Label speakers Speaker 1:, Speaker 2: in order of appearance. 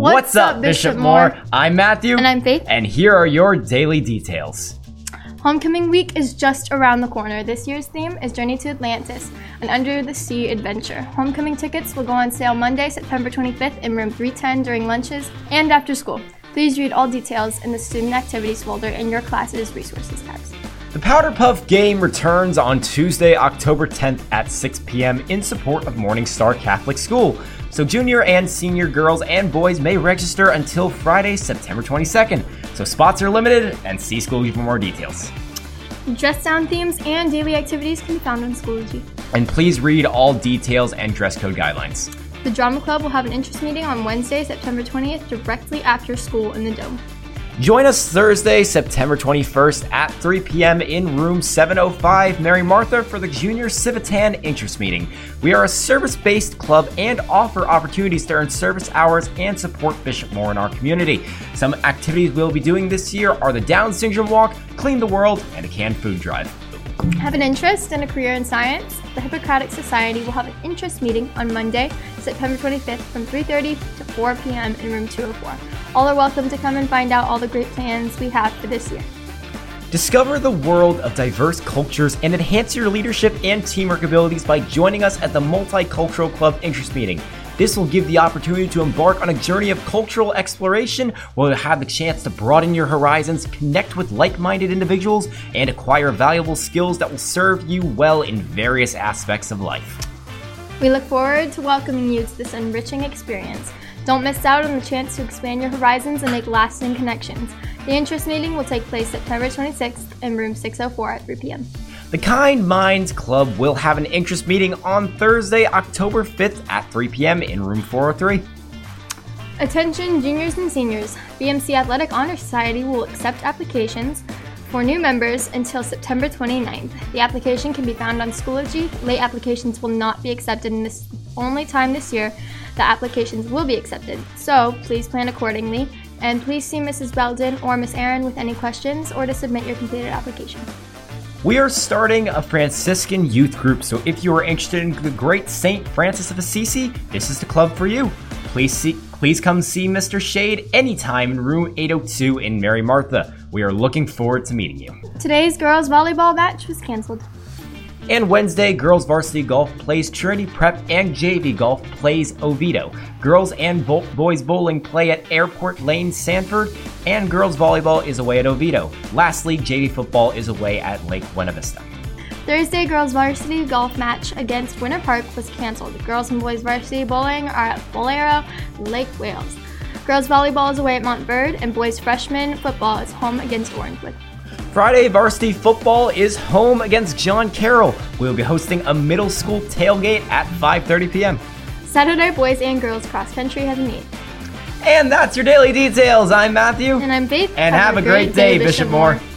Speaker 1: What's, up, Bishop Moore? I'm Matthew.
Speaker 2: And I'm Faith.
Speaker 1: And here are your daily details.
Speaker 2: Homecoming week is just around the corner. This year's theme is Journey to Atlantis, an under the sea adventure. Homecoming tickets will go on sale Monday, September 25th in room 310 during lunches and after school. Please read all details in the student activities folder in your class's resources tabs.
Speaker 1: The Powder Puff game returns on Tuesday, October 10th at 6 p.m. in support of Morning Star Catholic School. So junior and senior girls and boys may register until Friday, September 22nd. So spots are limited and see Schoology for more details.
Speaker 2: Dress down themes and daily activities can be found on Schoology.
Speaker 1: And please read all details and dress code guidelines.
Speaker 2: The Drama Club will have an interest meeting on Wednesday, September 20th, directly after school in the Dome.
Speaker 1: Join us Thursday, September 21st at 3 p.m. in room 705 Mary Martha for the Junior Civitan Interest Meeting. We are a service based club and offer opportunities to earn service hours and support Bishop Moore in our community. Some activities we'll be doing this year are the Down Syndrome Walk, Clean the World, and a canned food drive.
Speaker 2: Have an interest in a career in science? The Hippocratic Society will have an interest meeting on Monday, September 25th from 3:30 to 4 p.m. in room 204. All are welcome to come and find out all the great plans we have for this year.
Speaker 1: Discover the world of diverse cultures and enhance your leadership and teamwork abilities by joining us at the Multicultural Club Interest Meeting. This will give the opportunity to embark on a journey of cultural exploration where you'll have the chance to broaden your horizons, connect with like minded individuals, and acquire valuable skills that will serve you well in various aspects of life.
Speaker 2: We look forward to welcoming you to this enriching experience. Don't miss out on the chance to expand your horizons and make lasting connections. The interest meeting will take place September 26th in room 604 at 3 p.m.
Speaker 1: The Kind Minds Club will have an interest meeting on Thursday, October 5th at 3 p.m. in room 403.
Speaker 2: Attention juniors and seniors. BMC Athletic Honor Society will accept applications for new members until September 29th. The application can be found on Schoology. Late applications will not be accepted in this only time this year the applications will be accepted. So please plan accordingly and please see Mrs. Belden or Miss Aaron with any questions or to submit your completed application.
Speaker 1: We are starting a Franciscan youth group, so if you are interested in the great Saint Francis of Assisi, this is the club for you. Please see, please come see Mr. Shade anytime in room 802 in Mary Martha. We are looking forward to meeting you.
Speaker 2: Today's girls volleyball match was canceled.
Speaker 1: And Wednesday, girls varsity golf plays Trinity Prep and JV golf plays Oviedo. Girls and bo- boys bowling play at Airport Lane, Sanford, and girls volleyball is away at Oviedo. Lastly, JV football is away at Lake Buena Vista.
Speaker 2: Thursday girls varsity golf match against Winter Park was canceled. Girls and boys varsity bowling are at Bolero, Lake Wales. Girls volleyball is away at Montverde, and boys freshman football is home against Orangewood.
Speaker 1: Friday varsity football is home against John Carroll. We'll be hosting a middle school tailgate at 5:30 p.m.
Speaker 2: Saturday boys and girls cross country has a meet.
Speaker 1: And that's your daily details. I'm Matthew.
Speaker 2: And I'm Faith.
Speaker 1: And have, have a, great, great day, day, Bishop Moore. Moore.